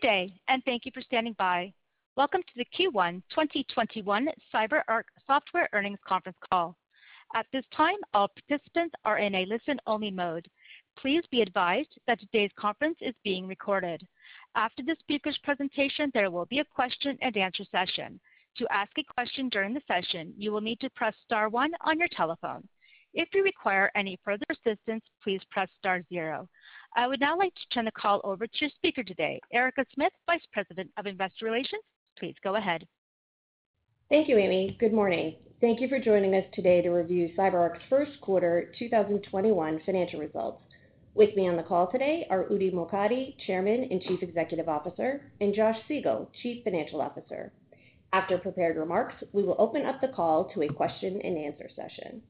Good day, and thank you for standing by. Welcome to the Q1 2021 CyberArk Software Earnings Conference Call. At this time, all participants are in a listen-only mode. Please be advised that today's conference is being recorded. After the speaker's presentation, there will be a question and answer session. To ask a question during the session, you will need to press star one on your telephone. If you require any further assistance, please press star zero. I would now like to turn the call over to your speaker today, Erica Smith, Vice President of Investor Relations. Please go ahead. Thank you, Amy. Good morning. Thank you for joining us today to review CyberArk's first quarter 2021 financial results. With me on the call today are Udi Mokady, Chairman and Chief Executive Officer, and Josh Siegel, Chief Financial Officer. After prepared remarks, we will open up the call to a question and answer session.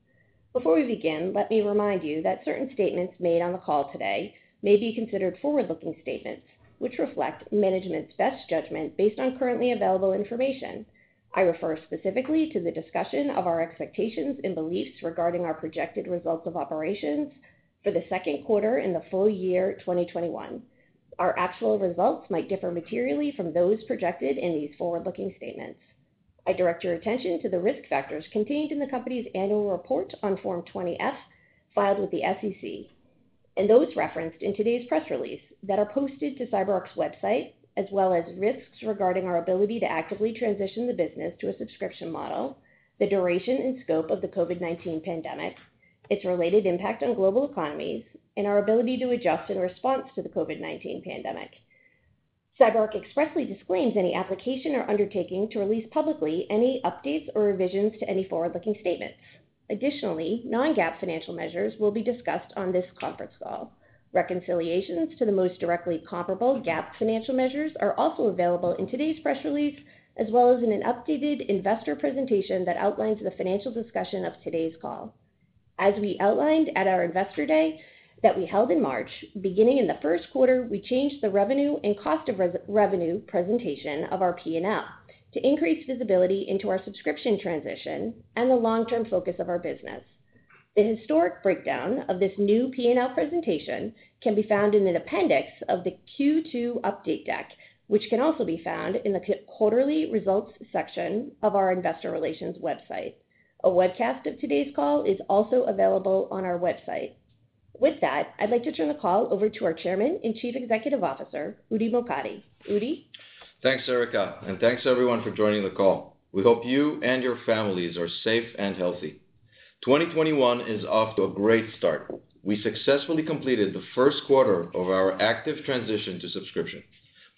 Before we begin, let me remind you that certain statements made on the call today may be considered forward-looking statements, which reflect management's best judgment based on currently available information. I refer specifically to the discussion of our expectations and beliefs regarding our projected results of operations for the second quarter and the full year 2021. Our actual results might differ materially from those projected in these forward-looking statements. I direct your attention to the risk factors contained in the company's annual report on Form 20-F filed with the SEC, and those referenced in today's press release that are posted to CyberArk's website, as well as risks regarding our ability to actively transition the business to a subscription model, the duration and scope of the COVID-19 pandemic, its related impact on global economies, and our ability to adjust in response to the COVID-19 pandemic. CyberArk expressly disclaims any application or undertaking to release publicly any updates or revisions to any forward-looking statements. Additionally, non-GAAP financial measures will be discussed on this conference call. Reconciliations to the most directly comparable GAAP financial measures are also available in today's press release, as well as in an updated investor presentation that outlines the financial discussion of today's call. As we outlined at our Investor Day that we held in March, beginning in the first quarter, we changed the revenue and cost of revenue presentation of our P&L to increase visibility into our subscription transition and the long-term focus of our business. The historic breakdown of this new P&L presentation can be found in an appendix of the Q2 update deck, which can also be found in the quarterly results section of our investor relations website. A webcast of today's call is also available on our website. With that, I'd like to turn the call over to our Chairman and Chief Executive Officer, Udi Mokady. Udi? Thanks, Erica, and thanks everyone for joining the call. We hope you and your families are safe and healthy. 2021 is off to a great start. We successfully completed the first quarter of our active transition to subscription.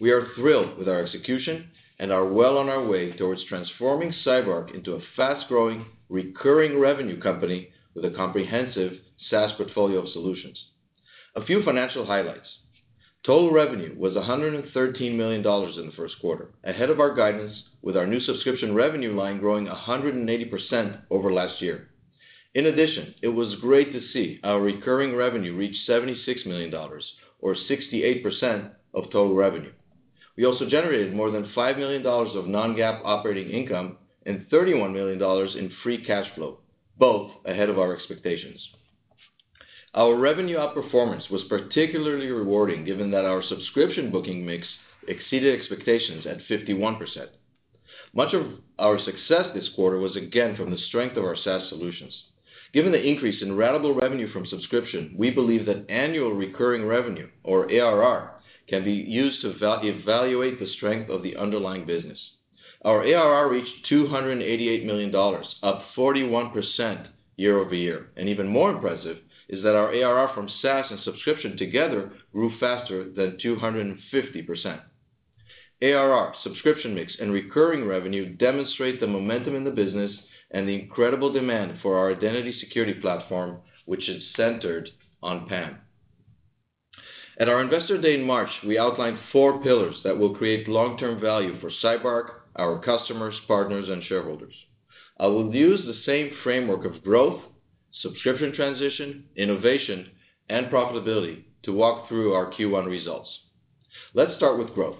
We are thrilled with our execution and are well on our way towards transforming CyberArk into a fast-growing, recurring revenue company with a comprehensive SaaS portfolio of solutions. A few financial highlights. Total revenue was $113 million in the first quarter, ahead of our guidance with our new subscription revenue line growing 180% over last year. In addition, it was great to see our recurring revenue reach $76 million, or 68% of total revenue. We also generated more than $5 million of non-GAAP operating income and $31 million in free cash flow, both ahead of our expectations. Our revenue outperformance was particularly rewarding given that our subscription booking mix exceeded expectations at 51%. Much of our success this quarter was again from the strength of our SaaS solutions. Given the increase in ratable revenue from subscription, we believe that annual recurring revenue, or ARR, can be used to evaluate the strength of the underlying business. Our ARR reached $288 million, up 41% year-over-year. And even more impressive is that our ARR from SaaS and subscription together grew faster than 250%. ARR, subscription mix, and recurring revenue demonstrate the momentum in the business and the incredible demand for our identity security platform, which is centered on PAM. At our Investor Day in March, we outlined four pillars that will create long-term value for CyberArk, our customers, partners, and shareholders. I will use the same framework of growth, subscription transition, innovation, and profitability to walk through our Q1 results. Let's start with growth.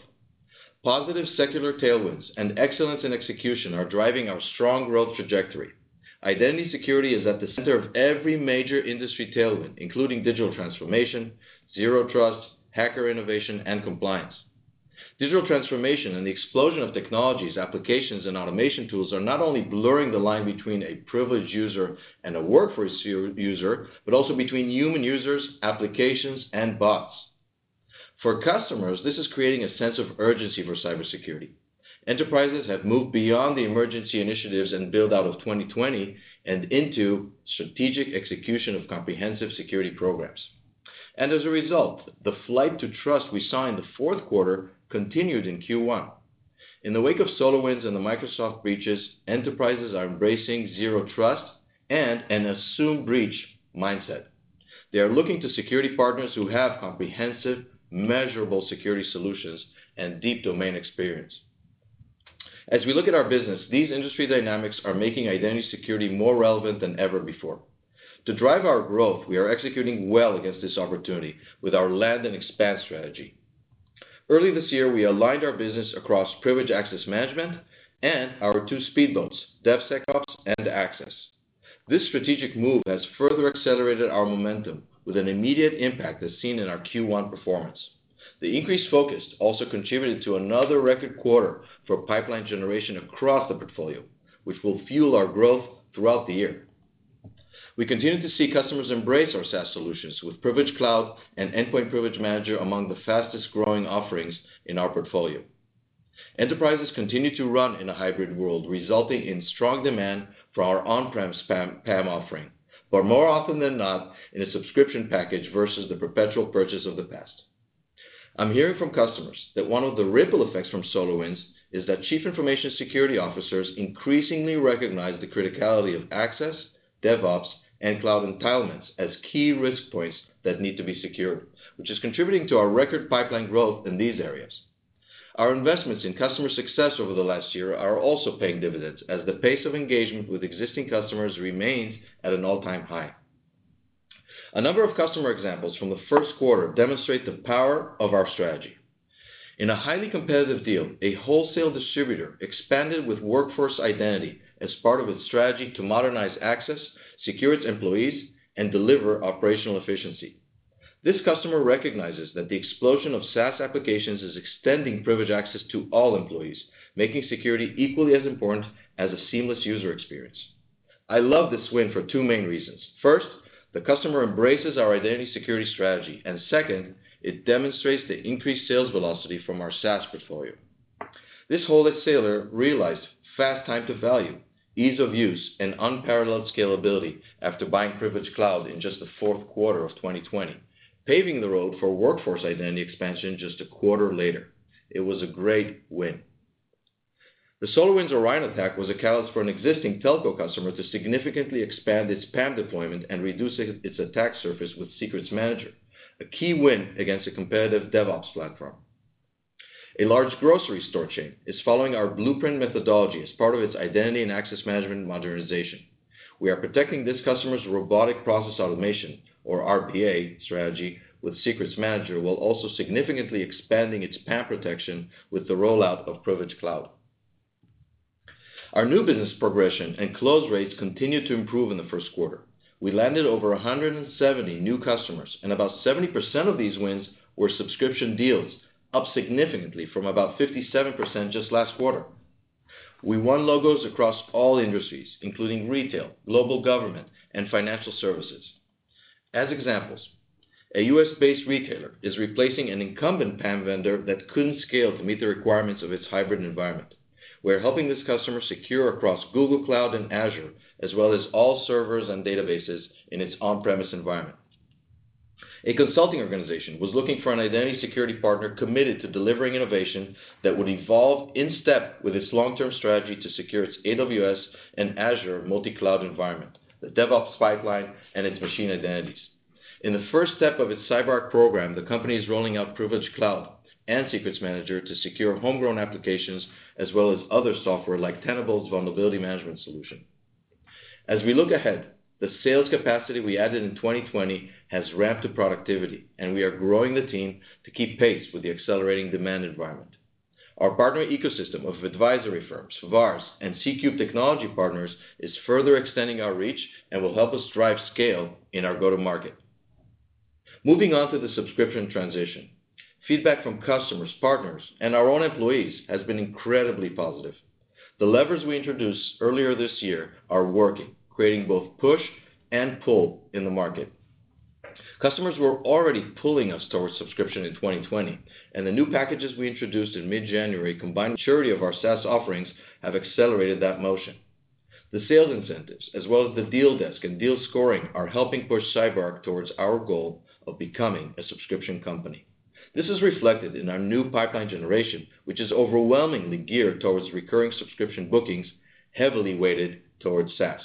Positive secular tailwinds and excellence in execution are driving our strong growth trajectory. Identity security is at the center of every major industry tailwind, including digital transformation, zero trust, hacker innovation, and compliance. Digital transformation and the explosion of technologies, applications, and automation tools are not only blurring the line between a privileged user and a workforce user, but also between human users, applications, and bots. For customers, this is creating a sense of urgency for cybersecurity. Enterprises have moved beyond the emergency initiatives and build-out of 2020 and into strategic execution of comprehensive security programs. And As a result, the flight to trust we saw in the fourth quarter continued in Q1. In the wake of SolarWinds and the Microsoft breaches, enterprises are embracing zero trust and an assume breach mindset. They are looking to security partners who have comprehensive, measurable security solutions and deep domain experience. As we look at our business, these industry dynamics are making identity security more relevant than ever before. To drive our growth, we are executing well against this opportunity with our land and expand strategy. Early this year, we aligned our business across privileged access management and our two speedboats, DevSecOps and Access. This strategic move has further accelerated our momentum with an immediate impact as seen in our Q1 performance. The increased focus also contributed to another record quarter for pipeline generation across the portfolio, which will fuel our growth throughout the year. We continue to see customers embrace our SaaS solutions with Privilege Cloud and Endpoint Privilege Manager among the fastest-growing offerings in our portfolio. Enterprises continue to run in a hybrid world, resulting in strong demand for our on-prem PAM offering, but more often than not, in a subscription package versus the perpetual purchase of the past. I'm hearing from customers that one of the ripple effects from SolarWinds is that chief information security officers increasingly recognize the criticality of access, DevOps, and cloud entitlements as key risk points that need to be secured, which is contributing to our record pipeline growth in these areas. Our investments in customer success over the last year are also paying dividends as the pace of engagement with existing customers remains at an all-time high. A number of customer examples from the first quarter demonstrate the power of our strategy. In a highly competitive deal, a wholesale distributor expanded with Workforce Identity as part of its strategy to modernize access, secure its employees, and deliver operational efficiency. This customer recognizes that the explosion of SaaS applications is extending privileged access to all employees, making security equally as important as a seamless user experience. I love this win for two main reasons. First, the customer embraces our identity security strategy, and second, it demonstrates the increased sales velocity from our SaaS portfolio. This wholesaler realized fast time to value, ease of use, and unparalleled scalability after buying Privilege Cloud in just the fourth quarter of 2020, paving the road for Workforce Identity expansion just a quarter later. It was a great win. The SolarWinds Orion attack was a catalyst for an existing telco customer to significantly expand its PAM deployment and reduce its attack surface with Secrets Manager, a key win against a competitive DevOps platform. A large grocery store chain is following our blueprint methodology as part of its identity and access management modernization. We are protecting this customer's robotic process automation, or RPA strategy with Secrets Manager, while also significantly expanding its PAM protection with the rollout of Privilege Cloud. Our new business progression and close rates continued to improve in the first quarter. We landed over 170 new customers, and about 70% of these wins were subscription deals, up significantly from about 57% just last quarter. We won logos across all industries, including retail, global government, and financial services. As examples, a U.S.-based retailer is replacing an incumbent PAM vendor that couldn't scale to meet the requirements of its hybrid environment. We're helping this customer secure across Google Cloud and Azure, as well as all servers and databases in its on-premise environment. A consulting organization was looking for an identity security partner committed to delivering innovation that would evolve in step with its long-term strategy to secure its AWS and Azure multi-cloud environment, the DevOps pipeline, and its machine identities. In the first step of its CyberArk program, the company is rolling out Privilege Cloud and Secrets Manager to secure homegrown applications as well as other software like Tenable's vulnerability management solution. As we look ahead, the sales capacity we added in 2020 has ramped to productivity, and we are growing the team to keep pace with the accelerating demand environment. Our partner ecosystem of advisory firms, VARs, and C3 technology partners is further extending our reach and will help us drive scale in our go-to-market. Moving on to the subscription transition. Feedback from customers, partners, and our own employees has been incredibly positive. The levers we introduced earlier this year are working, creating both push and pull in the market. Customers were already pulling us towards subscription in 2020, and the new packages we introduced in mid-January, combined with maturity of our SaaS offerings, have accelerated that motion. The sales incentives, as well as the deal desk and deal scoring, are helping push CyberArk towards our goal of becoming a subscription company. This is reflected in our new pipeline generation, which is overwhelmingly geared towards recurring subscription bookings, heavily weighted towards SaaS.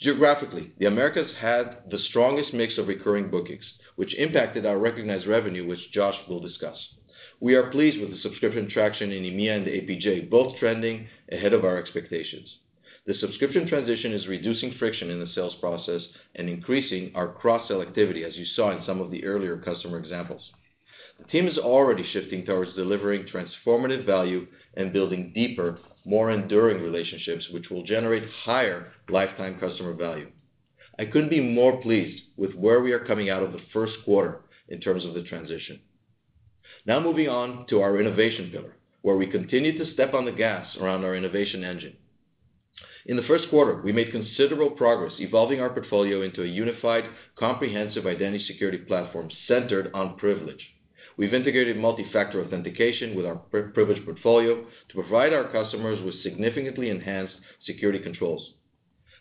Geographically, the Americas had the strongest mix of recurring bookings, which impacted our recognized revenue, which Josh will discuss. We are pleased with the subscription traction in EMEA and APJ, both trending ahead of our expectations. The subscription transition is reducing friction in the sales process and increasing our cross-sell activity, as you saw in some of the earlier customer examples. The team is already shifting towards delivering transformative value and building deeper, more enduring relationships, which will generate higher lifetime customer value. I couldn't be more pleased with where we are coming out of the first quarter in terms of the transition. Now moving on to our innovation pillar, where we continue to step on the gas around our innovation engine. In the first quarter, we made considerable progress evolving our portfolio into a unified, comprehensive identity security platform centered on privilege. We've integrated multi-factor authentication with our privilege portfolio to provide our customers with significantly enhanced security controls.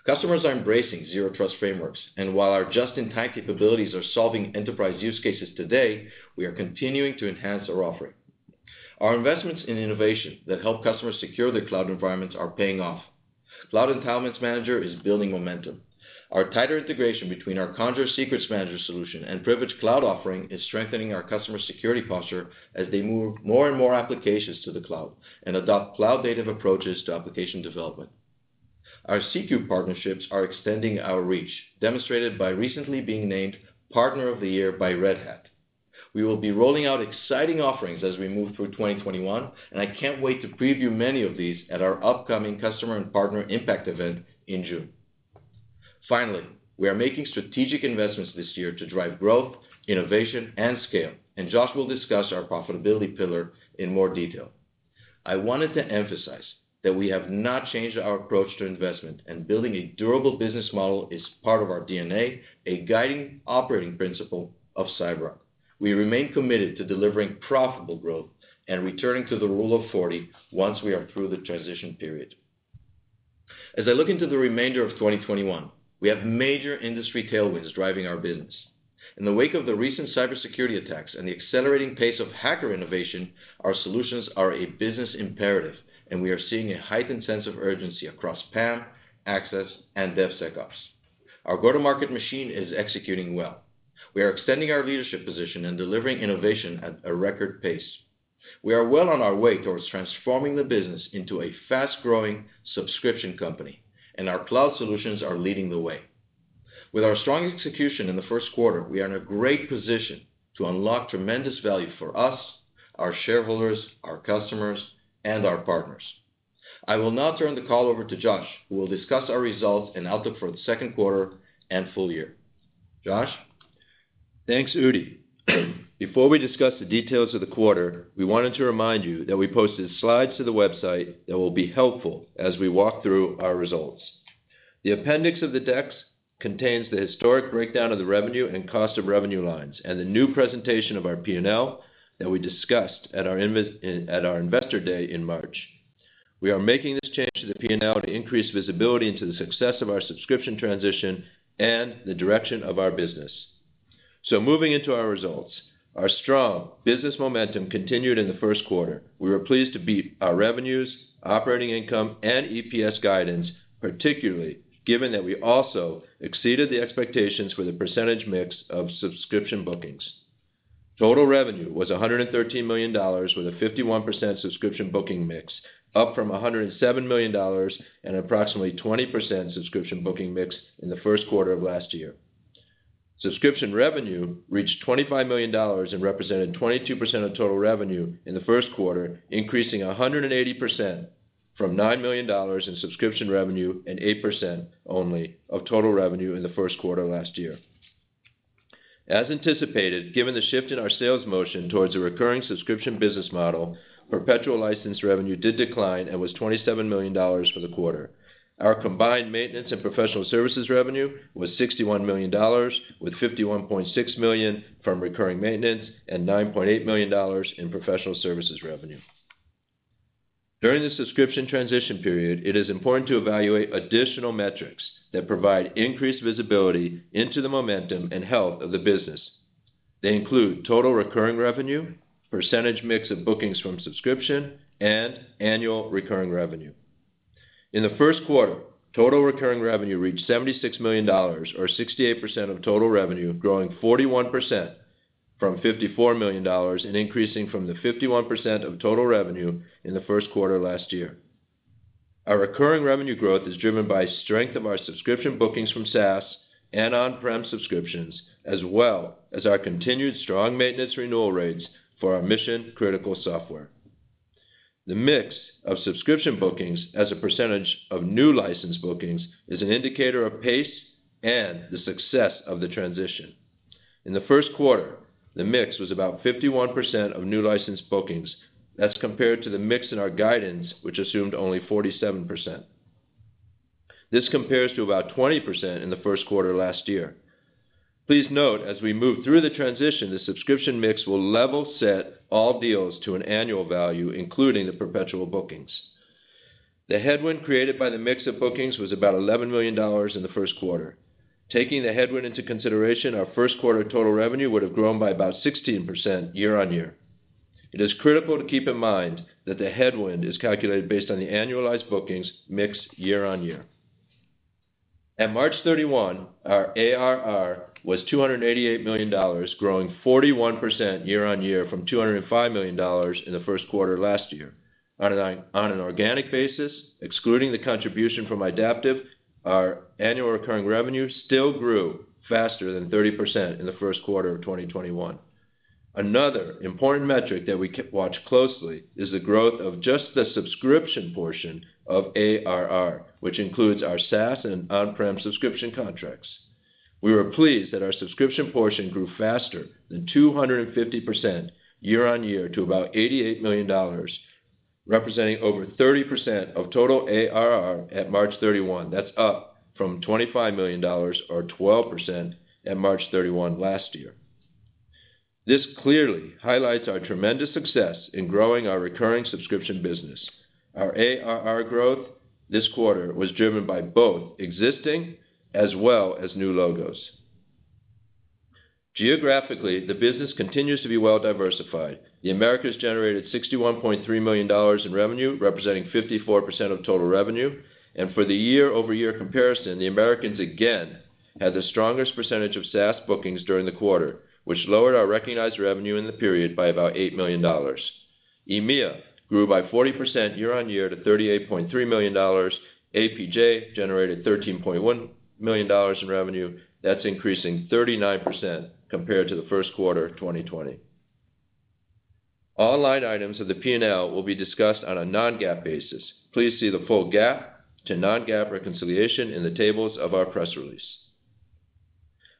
Customers are embracing zero trust frameworks, and while our just-in-time capabilities are solving enterprise use cases today, we are continuing to enhance our offering. Our investments in innovation that help customers secure their cloud environments are paying off. Cloud Entitlements Manager is building momentum. Our tighter integration between our Conjur Secrets Manager solution and Privilege Cloud offering is strengthening our customer security posture as they move more and more applications to the cloud and adopt cloud-native approaches to application development. Our C3 partnerships are extending our reach, demonstrated by recently being named Partner of the Year by Red Hat. We will be rolling out exciting offerings as we move through 2021, and I can't wait to preview many of these at our upcoming Customer and Partner Impact event in June. Finally, we are making strategic investments this year to drive growth, innovation, and scale, and Josh will discuss our profitability pillar in more detail. I wanted to emphasize that we have not changed our approach to investment, and building a durable business model is part of our DNA, a guiding operating principle of CyberArk. We remain committed to delivering profitable growth and returning to the Rule of 40 once we are through the transition period. As I look into the remainder of 2021, we have major industry tailwinds driving our business. In the wake of the recent cybersecurity attacks and the accelerating pace of hacker innovation, our solutions are a business imperative, and we are seeing a heightened sense of urgency across PAM, access, and DevSecOps. Our go-to-market machine is executing well. We are extending our leadership position and delivering innovation at a record pace. We are well on our way towards transforming the business into a fast-growing subscription company, and our cloud solutions are leading the way. With our strong execution in the first quarter, we are in a great position to unlock tremendous value for us, our shareholders, our customers, and our partners. I will now turn the call over to Josh, who will discuss our results and outlook for the second quarter and full year. Josh? Thanks, Udi. Before we discuss the details of the quarter, we wanted to remind you that we posted slides to the website that will be helpful as we walk through our results. The appendix of the decks contains the historic breakdown of the revenue and cost of revenue lines and the new presentation of our P&L that we discussed at our Investor Day in March. We are making this change to the P&L to increase visibility into the success of our subscription transition and the direction of our business. So moving into our results. Our strong business momentum continued in the first quarter. We were pleased to beat our revenues, operating income, and EPS guidance, particularly given that we also exceeded the expectations for the percentage mix of subscription bookings. Total revenue was $113 million with a 51% subscription booking mix, up from $107 million and approximately 20% subscription booking mix in the first quarter of last year. Subscription revenue reached $25 million and represented 22% of total revenue in the first quarter, increasing 180% from $9 million in subscription revenue and 8% only of total revenue in the first quarter last year. As anticipated, given the shift in our sales motion towards a recurring subscription business model, perpetual license revenue did decline and was $27 million for the quarter. Our combined maintenance and professional services revenue was $61 million, with 51.6 million from recurring maintenance and $9.8 million in professional services revenue. During the subscription transition period, it is important to evaluate additional metrics that provide increased visibility into the momentum and health of the business. They include total recurring revenue, percentage mix of bookings from subscription, and annual recurring revenue. In the first quarter, total recurring revenue reached $76 million, or 68% of total revenue, growing 41% from $54 million and increasing from the 51% of total revenue in the first quarter last year. Our recurring revenue growth is driven by strength of our subscription bookings from SaaS and on-prem subscriptions, as well as our continued strong maintenance renewal rates for our mission-critical software. The mix of subscription bookings as a percentage of new license bookings is an indicator of pace and the success of the transition. In the first quarter, the mix was about 51% of new license bookings. That's compared to the mix in our guidance, which assumed only 47%. This compares to about 20% in the first quarter last year. Please note, as we move through the transition, the subscription mix will level set all deals to an annual value, including the perpetual bookings. The headwind created by the mix of bookings was about $11 million in the first quarter. Taking the headwind into consideration, our first quarter total revenue would have grown by about 16% year-on-year. It is critical to keep in mind that the headwind is calculated based on the annualized bookings mix year-on-year. At March 31, our ARR was $288 million, growing 41% year-on-year from $205 million in the first quarter last year. On an organic basis, excluding the contribution from Idaptive, our annual recurring revenue still grew faster than 30% in the first quarter of 2021. Another important metric that we watch closely is the growth of just the subscription portion of ARR, which includes our SaaS and on-prem subscription contracts. We were pleased that our subscription portion grew faster than 250% year-on-year to about $88 million, representing over 30% of total ARR at March 31. That's up from $25 million or 12% at March 31 last year. This clearly highlights our tremendous success in growing our recurring subscription business. Our ARR growth this quarter was driven by both existing as well as new logos. Geographically, the business continues to be well diversified. The Americas generated $61.3 million in revenue, representing 54% of total revenue. And for the year-over-year comparison, the Americas again had the strongest percentage of SaaS bookings during the quarter, which lowered our recognized revenue in the period by about $8 million. EMEA grew by 40% year-on-year to $38.3 million. APJ generated $13.1 million in revenue. That's increasing 39% compared to the first quarter of 2020. All line items of the P&L will be discussed on a non-GAAP basis. Please see the full GAAP to non-GAAP reconciliation in the tables of our press release.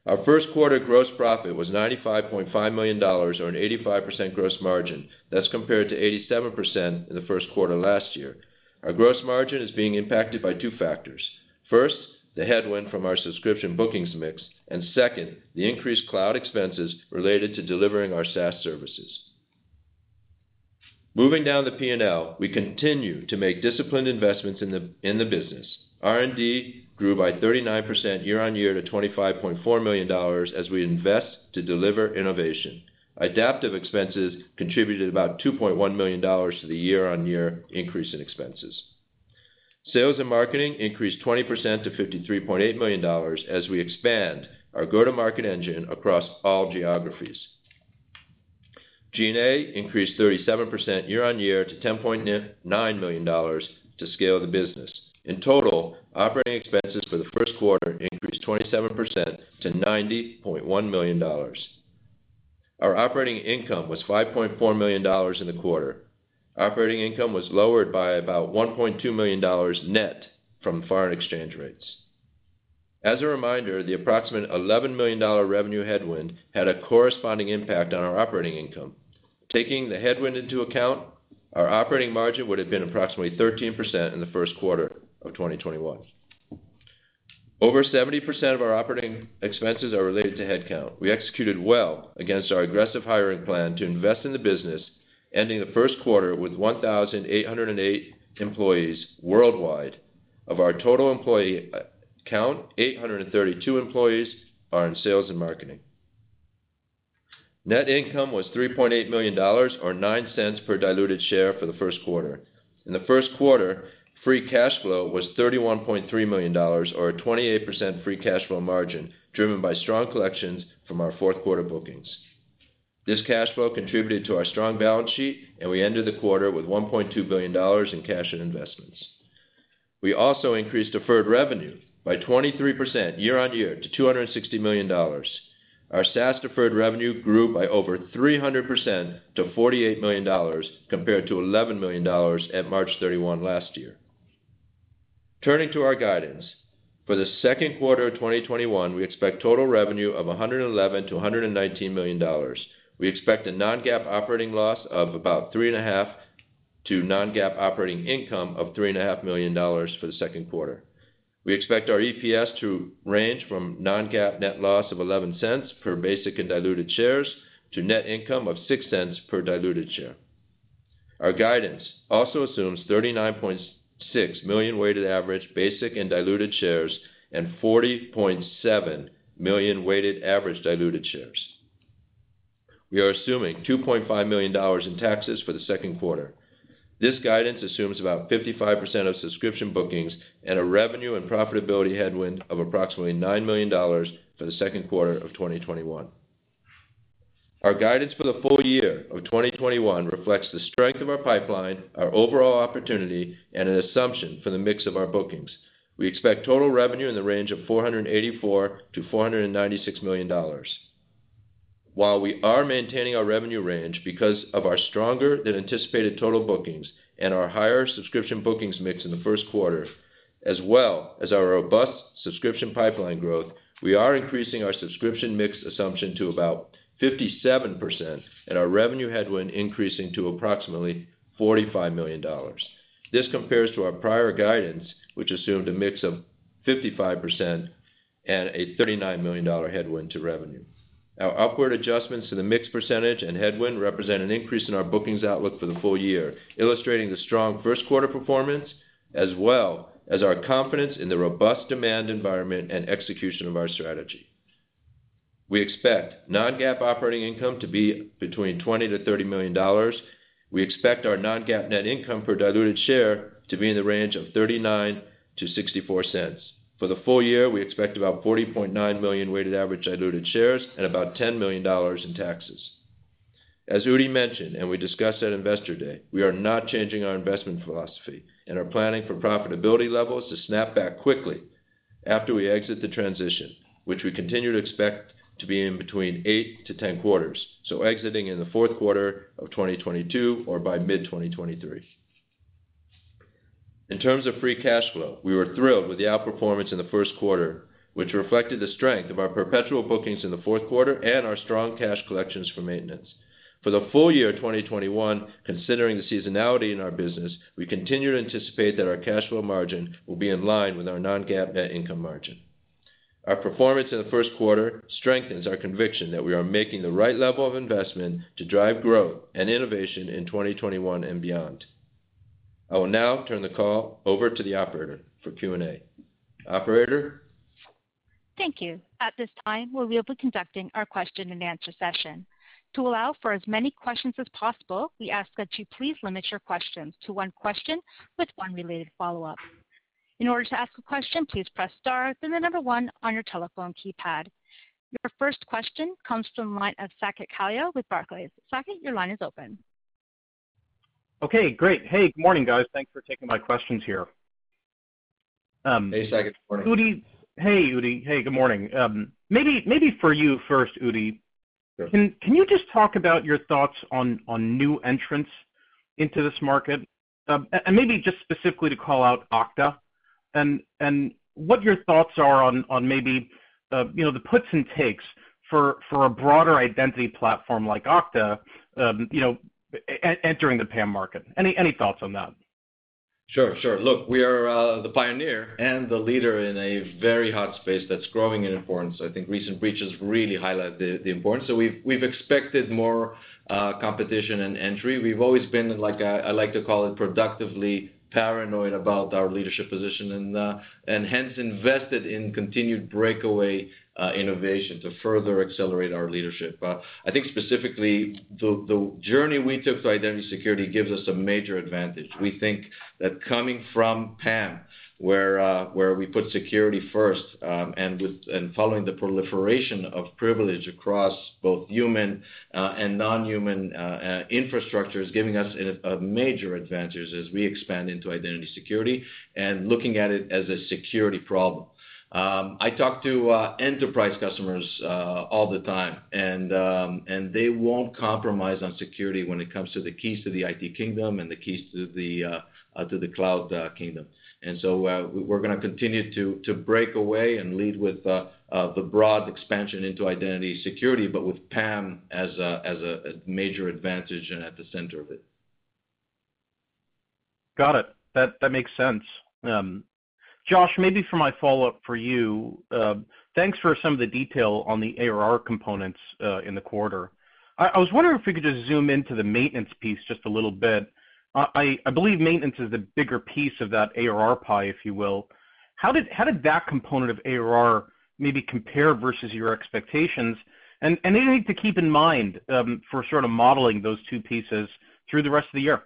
Our first quarter gross profit was $95.5 million, or an 85% gross margin. That's compared to 87% in the first quarter last year. Our gross margin is being impacted by two factors. First, the headwind from our subscription bookings mix, and second, the increased cloud expenses related to delivering our SaaS services. Moving down the P&L, we continue to make disciplined investments in the business. R&D grew by 39% year-on-year to $25.4 million as we invest to deliver innovation. Idaptive expenses contributed about $2.1 million to the year-on-year increase in expenses. Sales and marketing increased 20% to $53.8 million as we expand our go-to-market engine across all geographies. G&A increased 37% year-on-year to $10.9 million to scale the business. In total, operating expenses for the first quarter increased 27% to $90.1 million. Our operating income was $5.4 million in the quarter. Operating income was lowered by about $1.2 million net from foreign exchange rates. As a reminder, the approximate $11 million revenue headwind had a corresponding impact on our operating income. Taking the headwind into account, our operating margin would have been approximately 13% in the first quarter of 2021. Over 70% of our operating expenses are related to headcount. We executed well against our aggressive hiring plan to invest in the business, ending the first quarter with 1,808 employees worldwide. Of our total employee count, 832 employees are in sales and marketing. Net income was $3.8 million or $0.09 per diluted share for the first quarter. In the first quarter, free cash flow was $31.3 million or a 28% free cash flow margin, driven by strong collections from our fourth quarter bookings. This cash flow contributed to our strong balance sheet, and we ended the quarter with $1.2 billion in cash and investments. We also increased deferred revenue by 23% year-on-year to $260 million. Our SaaS deferred revenue grew by over 300% to $48 million compared to $11 million at March 31 last year. Turning to our guidance. For the second quarter of 2021, we expect total revenue of $111 million-$119 million. We expect a non-GAAP operating loss of about $3.5 million to non-GAAP operating income of $3.5 million for the second quarter. We expect our EPS to range from non-GAAP net loss of $0.11 per basic and diluted shares to net income of $0.06 per diluted share. Our guidance also assumes 39.6 million weighted average basic and diluted shares and 40.7 million weighted average diluted shares. We are assuming $2.5 million in taxes for the second quarter. This guidance assumes about 55% of subscription bookings and a revenue and profitability headwind of approximately $9 million for the second quarter of 2021. Our guidance for the full year of 2021 reflects the strength of our pipeline, our overall opportunity, and an assumption for the mix of our bookings. We expect total revenue in the range of $484 million-$496 million. While we are maintaining our revenue range because of our stronger than anticipated total bookings and our higher subscription bookings mix in the first quarter, as well as our robust subscription pipeline growth, we are increasing our subscription mix assumption to about 57% and our revenue headwind increasing to approximately $45 million. This compares to our prior guidance, which assumed a mix of 55% and a $39 million headwind to revenue. Our upward adjustments to the mix percentage and headwind represent an increase in our bookings outlook for the full year, illustrating the strong first quarter performance, as well as our confidence in the robust demand environment and execution of our strategy. We expect non-GAAP operating income to be between $20 million-$30 million. We expect our non-GAAP net income per diluted share to be in the range of $0.39-$0.64. For the full year, we expect about 40.9 million weighted average diluted shares and about $10 million in taxes. As Udi mentioned, and we discussed at Investor Day, we are not changing our investment philosophy and are planning for profitability levels to snap back quickly after we exit the transition, which we continue to expect to be in between eight to ten quarters, so exiting in the fourth quarter of 2022 or by mid-2023. In terms of free cash flow, we were thrilled with the outperformance in the first quarter, which reflected the strength of our perpetual bookings in the fourth quarter and our strong cash collections for maintenance. For the full year 2021, considering the seasonality in our business, we continue to anticipate that our cash flow margin will be in line with our non-GAAP net income margin. Our performance in the first quarter strengthens our conviction that we are making the right level of investment to drive growth and innovation in 2021 and beyond. I will now turn the call over to the operator for Q&A. Operator? Thank you. At this time, we will be conducting our question and answer session. To allow for as many questions as possible, we ask that you please limit your questions to one question with one related follow-up. In order to ask a question, please press star, then the number one on your telephone keypad. Your first question comes from the line of Saket Kalia with Barclays. Saket, your line is open. Okay, great. Hey, good morning, guys. Thanks for taking my questions here. Hey, Saket. Good morning. Udi. Hey, Udi. Hey, good morning. Maybe for you first, Udi. Sure. Can you just talk about your thoughts on new entrants into this market? Um and maybe just specifically to call out Okta. What your thoughts are on maybe, uh, you know, the puts and takes for a broader identity platform like Okta, um, you know, entering the PAM market. Any thoughts on that? Sure, sure. Look, we are uh, the pioneer and the leader in a very hot space that's growing in importance. I think recent breaches really highlight the importance. So we've expected more uh, competition and entry. We've always been, like, I like to call it, productively paranoid about our leadership position and uh, hence invested in continued breakaway uh, innovation to further accelerate our leadership. Uh, I think specifically, the journey we took to identity security gives us a major advantage. We think that coming from PAM, where uh where we put security first, and with and following the proliferation of privilege across both human and non-human infrastructure, is giving us a major advantage as we expand into identity security and looking at it as a security problem. I talk to enterprise customers all the time, and um and they won't compromise on security when it comes to the keys to the IT kingdom and the keys to the uh uh to the cloud kingdom. And so, uh, we're gonna continue to break away and lead with uh, uh, the broad expansion into identity security, but with PAM as a major advantage and at the center of it. Got it. That makes sense. Um, Josh, maybe for my follow-up for you, thanks for some of the detail on the ARR components in the quarter. I was wondering if we could just zoom into the maintenance piece just a little bit. I believe maintenance is the bigger piece of that ARR pie, if you will. How did that component of ARR maybe compare versus your expectations? And anything to keep in mind um, for sort of modeling those two pieces through the rest of the year?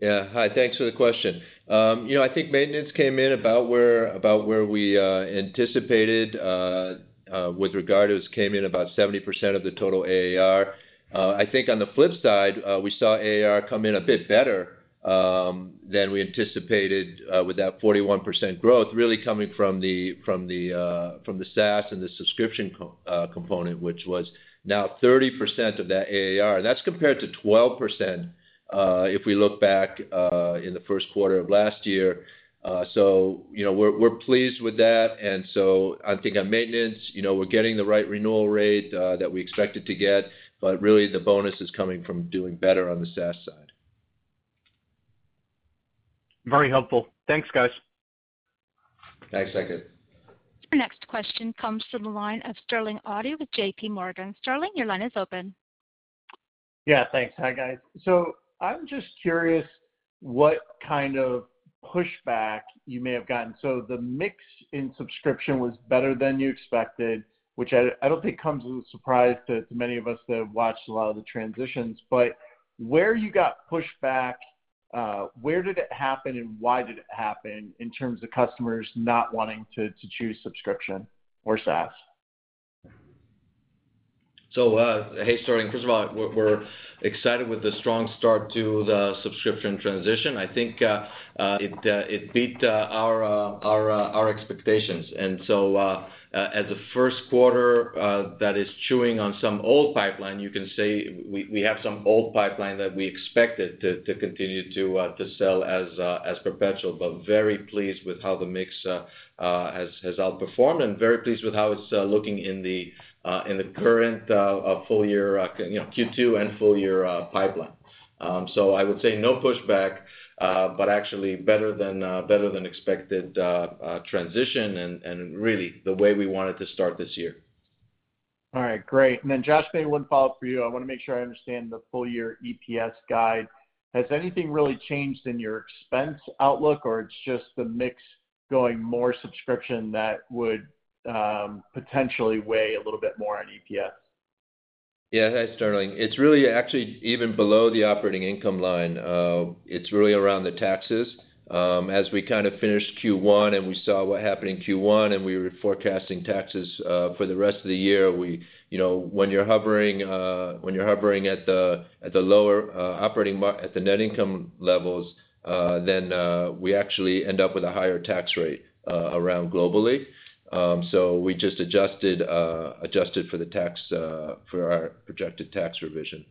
Yeah. Hi, thanks for the question. Um, you know, I think maintenance came in about where about where we uh, anticipated uh, uh, with regard to it came in about 70% of the total ARR. Uh, I think on the flip side, uh, we saw ARR come in a bit better um, than we anticipated uh, with that 41% growth, really coming from the from the uh from the SaaS and the subscription component, which was now 30% of that ARR. That's compared to 12%, if we look back in the first quarter of last year. So, you know, we're we're pleased with that. And so I think on maintenance, you know, we're getting the right renewal rate that we expected to get, but really, the bonus is coming from doing better on the SaaS side. Very helpful. Thanks, guys. Thanks, Saket. Our next question comes from the line of Sterling Auty with JPMorgan. Sterling, your line is open. Yeah, thanks. Hi, guys. So I'm just curious what kind of pushback you may have gotten. So the mix in subscription was better than you expected, which I don't think comes as a surprise to many of us that have watched a lot of the transitions. But where you got pushback, uh, where did it happen, and why did it happen in terms of customers not wanting to to choose subscription or SaaS? So, uh, hey, Sterling. First of all, we're excited with the strong start to the subscription transition. I think uh, uh, it it beat our our expectations. And so, Uh, as a first quarter uh, that is chewing on some old pipeline, you can say we have some old pipeline that we expected to to continue to uh to sell as uh as perpetual, but very pleased with how the mix uh, has has outperformed, and very pleased with how it's looking in the uh in the current full year, you know, Q2 and full year pipeline. Um, so I would say no pushback, uh, but actually better than uh better than expected uh, uh, transition and really the way we wanted to start this year. All right, great. And then, Josh, maybe one follow-up for you. I wanna make sure I understand the full year EPS guide. Has anything really changed in your expense outlook, or it's just the mix going more subscription that would um, potentially weigh a little bit more on EPS? Yeah. Hi, Sterling. It's really actually even below the operating income line. Uh, it's really around the taxes. Um, as we kind of finished Q1, and we saw what happened in Q1, and we were forecasting taxes uh, for the rest of the year, we, you know, when you're hovering uh when you're hovering at the at the lower uh, operating at the net income levels, then we actually end up with a higher tax rate around globally. Um, so we just adjusted uh, for the tax uh, for our projected tax revision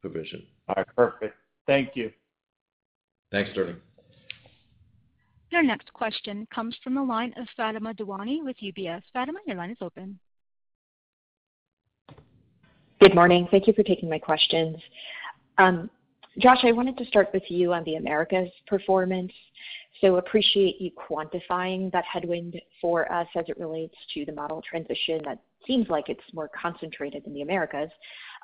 provision. All right, perfect. Thank you. Thanks, Sterling. Your next question comes from the line of Fatima Boolani with UBS. Fatima, your line is open. Good morning. Thank you for taking my questions. Um, Josh, I wanted to start with you on the Americas performance. So appreciate you quantifying that headwind for us as it relates to the model transition. That seems like it's more concentrated in the Americas.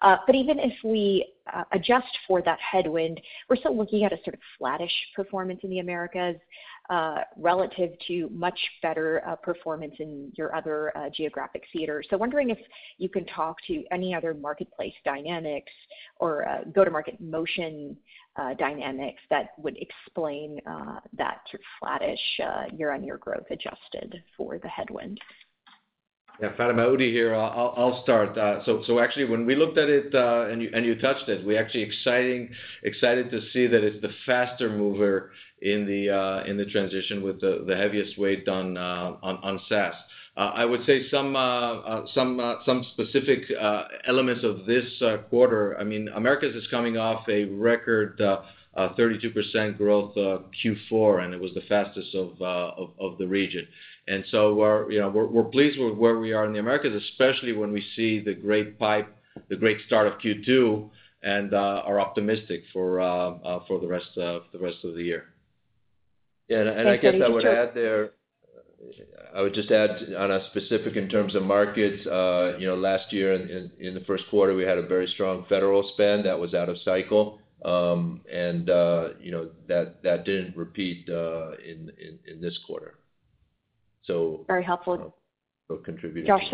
Uh, but even if we uh, adjust for that headwind, we're still looking at a sort of flattish performance in the Americas, Uh, relative to much better uh, performance in your other uh, geographic theaters. So wondering if you can talk to any other marketplace dynamics or go-to-market motion dynamics that would explain that sort of flattish year-on-year growth adjusted for the headwind. Yeah, Fatima, Udi here. I'll start. Uh, so actually, when we looked at it, uh, and you touched it, we're actually excited to see that it's the faster mover in the uh, transition with the heaviest weight on SaaS. I would say some specific elements of this quarter. I mean, Americas is coming off a record 32% growth Q4, and it was the fastest of the region. And so we're, you know, we're pleased with where we are in the Americas, especially when we see the great pipe, the great start of Q2 and are optimistic for uh uh for the rest uh the rest of the year. Yeah. And I guess I would add there, I would just add on a specific in terms of markets, you know, last year in the first quarter, we had a very strong federal spend that was out of cycle. And, you know, that that didn't repeat uh in this quarter. So very helpful. Uh, contributing. Josh,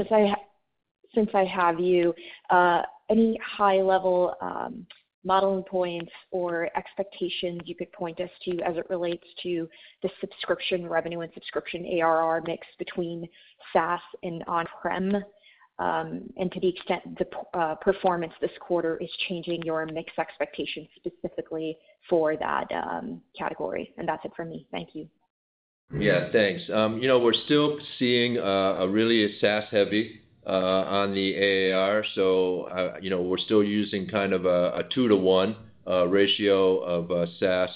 since I have you, uh, any high level um, modeling points or expectations you could point us to as it relates to the subscription revenue and subscription ARR mix between SaaS and on-prem, um, and to the extent the uh, performance this quarter is changing your mix expectations specifically for that um, category? And That's it for me. Thank you. Yeah, thanks. Um, you know, we're still seeing uh, a really SaaS heavy uh, on the ARR. So, uh, you know, we're still using kind of a 2-to-1 ratio of SaaS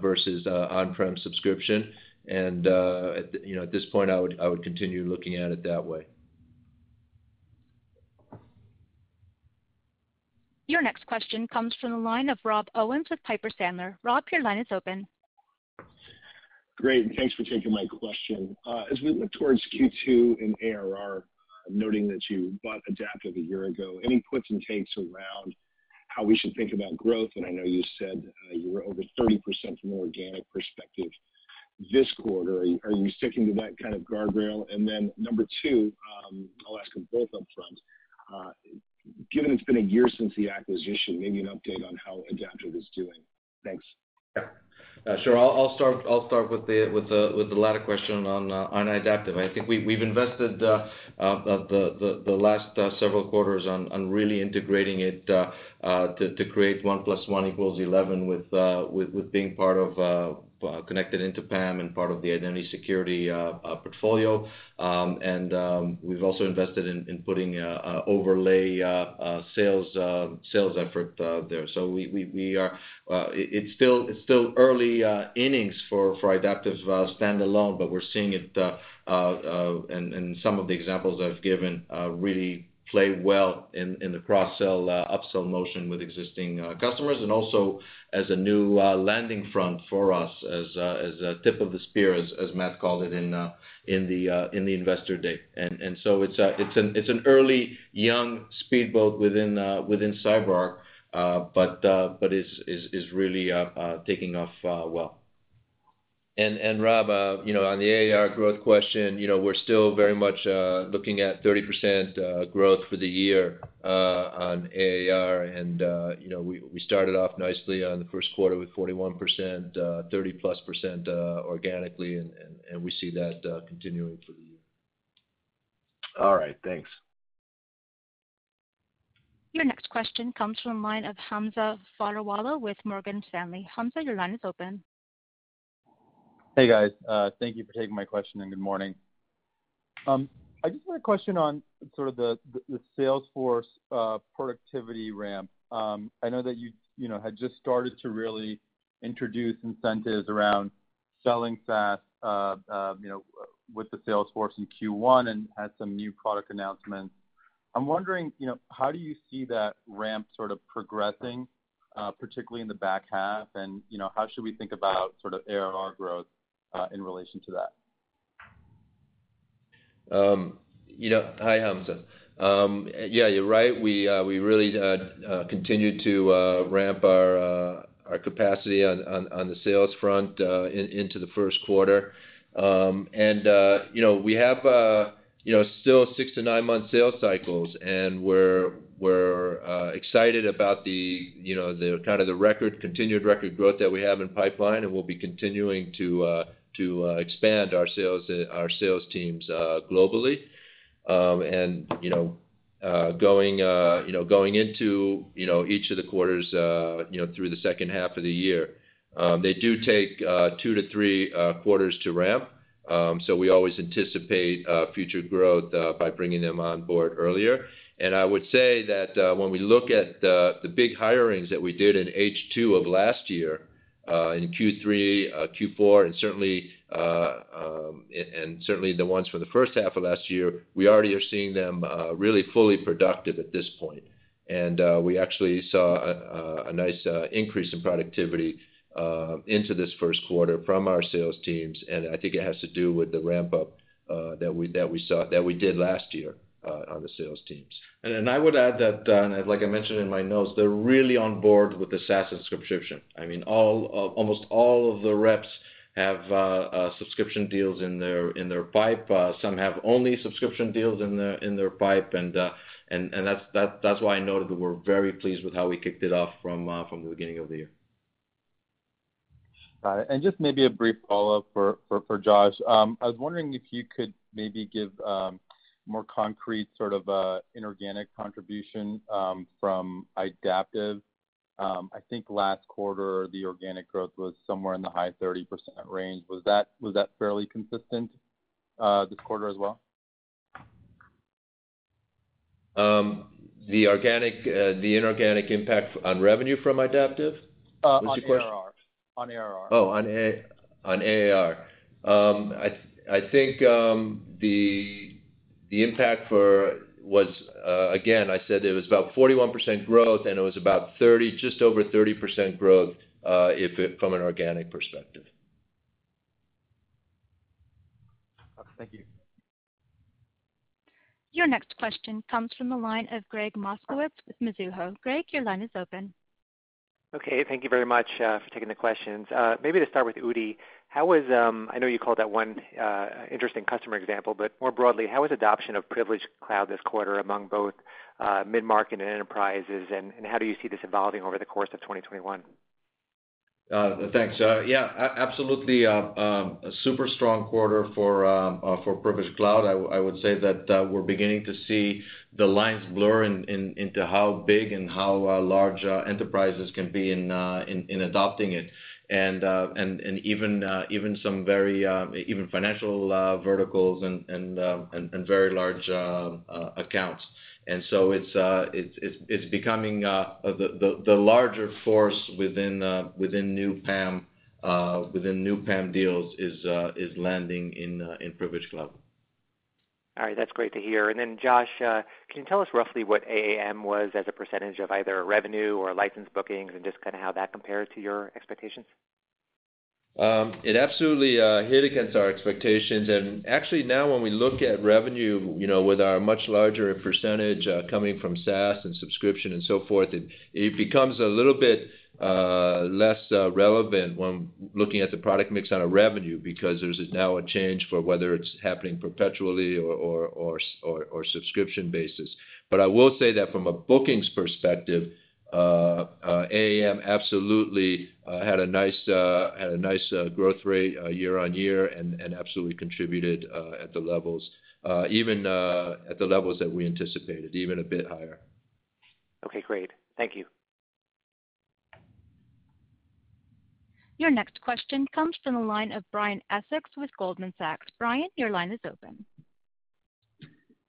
versus on-prem subscription. And, you know, at this point, I would continue looking at it that way. Your next question comes from the line of Rob Owens with Piper Sandler. Rob, your line is open. Great, thanks for taking my question. Uh, as we look towards Q2 in ARR, noting that you bought Idaptive a year ago, any puts and takes around how we should think about growth? And I know you said uh, you were over 30% from an organic perspective this quarter. Are you sticking to that kind of guardrail? And then number two, um, I'll ask them both upfront. Uh, given it's been a year since the acquisition, maybe an update on how Idaptive is doing. Thanks. Yeah. Sure. I'll start I'll start with the uh with the with the latter question on uh, Idaptive. I think we've invested uh, the the the last several quarters on really integrating it to create one plus one equals 11 with uh with being part of Uh, connected into PAM and part of the identity security uh, uh, portfolio. Um, and um, we've also invested in putting overlay sales effort there. So we are, it's still early innings for Idaptive standalone, but we're seeing it and some of the examples I've given really play well in in the cross-sell upsell motion with existing customers, and also as a new landing front for us as as a tip of the spear, as Matt called it in uh in the uh in the Investor Day. And and so it's uh it's an early young speedboat within uh within CyberArk, uh but uh but is is is really taking off well. Rob, uh, you know, on the ARR growth question, you know, we're still very much uh, looking at 30% uh, growth for the year on ARR. And, you know, we we started off nicely on the first quarter with 41%, 30%+ organically, and we see that continuing for the year. All right. Thanks. Your next question comes from the line of Hamza Fodderwala with Morgan Stanley. Hamza, your line is open. Hey, guys. Uh, thank you for taking my question, and good morning. Um, I just had a question on sort of the sales force uh, productivity ramp. Um, I know that you you know, had just started to really introduce incentives around selling SaaS, uh, you know, with the sales force in Q1 and had some new product announcements. I'm wondering, you know, how do you see that ramp sort of progressing, particularly in the back half? And you know, how should we think about sort of ARR growth Uh, in relation to that? Um, you know, hi, Hamza. Um, yeah, you're right. We uh, really uh, continued to ramp our capacity on the sales front into the first quarter. Um, and, you know, we have you know, still six to nine month sales cycles, and we're excited about the you know, the kind of the record, continued record growth that we have in pipeline, and we'll be continuing to Uh, expand our sales uh, our sales teams uh, globally. Um, and, you know, going you know, going into you know, each of the quarters you know, through the second half of the year, um, they do take two to three quarters to ramp. Um, so we always anticipate future growth by bringing them on board earlier. And I would say that when we look at the big hirings that we did in H2 of last year, in Q3, Q4, and certainly uh um and certainly the ones from the first half of last year, we already are seeing them really fully productive at this point. And uh we actually saw a nice increase in productivity into this first quarter from our sales teams, and I think it has to do with the ramp-up uh that we that we saw that we did last year Uh, on the sales teams. And and I would add that, uh, uh, like I mentioned in my notes, they're really on board with the SaaS subscription. I mean, almost all of the reps have subscription deals in their pipe. Some have only subscription deals in their pipe. And that's why I noted that we're very pleased with how we kicked it off from the beginning of the year. Got it. Just maybe a brief follow-up for Josh. Um, I was wondering if you could maybe give um, more concrete sort of uh, inorganic contribution um, from Idaptive. Um, I think last quarter, the organic growth was somewhere in the high 30% range. Was that fairly consistent uh, this quarter as well? Um, the organic uh the inorganic impact on revenue from Idaptive? Uh, was your question? On ARR. Oh, on ARR. I think the impact for was, uh, again, I said it was about 41% growth, and it was about 30, just over 30% growth, uh, from an organic perspective. Thank you. Your next question comes from the line of Gregg Moskowitz with Mizuho. Greg, your line is open. Okay. Thank you very much uh, for taking the questions. Uh, maybe to start with Udi, how was, um, I know you called that one uh, interesting customer example, but more broadly, how was adoption of Privilege Cloud this quarter among both mid-market and enterprises, and how do you see this evolving over the course of 2021? Uh, thanks. Uh, yeah, absolutely, uh, um, a super strong quarter for um, Privilege Cloud. I would say that we're beginning to see the lines blur into how big and how large enterprises can be in uh in adopting it. And uh and even uh even some very even financial verticals and um and very large um, accounts. And so it's uh it's becoming the the larger force within uh within new PAM uh within new PAM deals is uh is landing in in Privilege Cloud. All right. That's great to hear. And then Josh, can you tell us roughly what AAM was as a percentage of either revenue or license bookings and just kinda how that compared to your expectations? Um, it absolutely uh, hit against our expectations. And actually now when we look at revenue, you know, with our much larger percentage uh, coming from SaaS and subscription and so forth, it it becomes a little bit uh, less relevant when looking at the product mix on a revenue because there's now a change for whether it's happening perpetually or subscription basis. But I will say that from a bookings perspective, Uh, uh, AAM absolutely uh, had a nice growth rate year-on-year and absolutely contributed at the levels even at the levels that we anticipated, even a bit higher. Okay, great. Thank you. Your next question comes from the line of Brian Essex with Goldman Sachs. Brian, your line is open.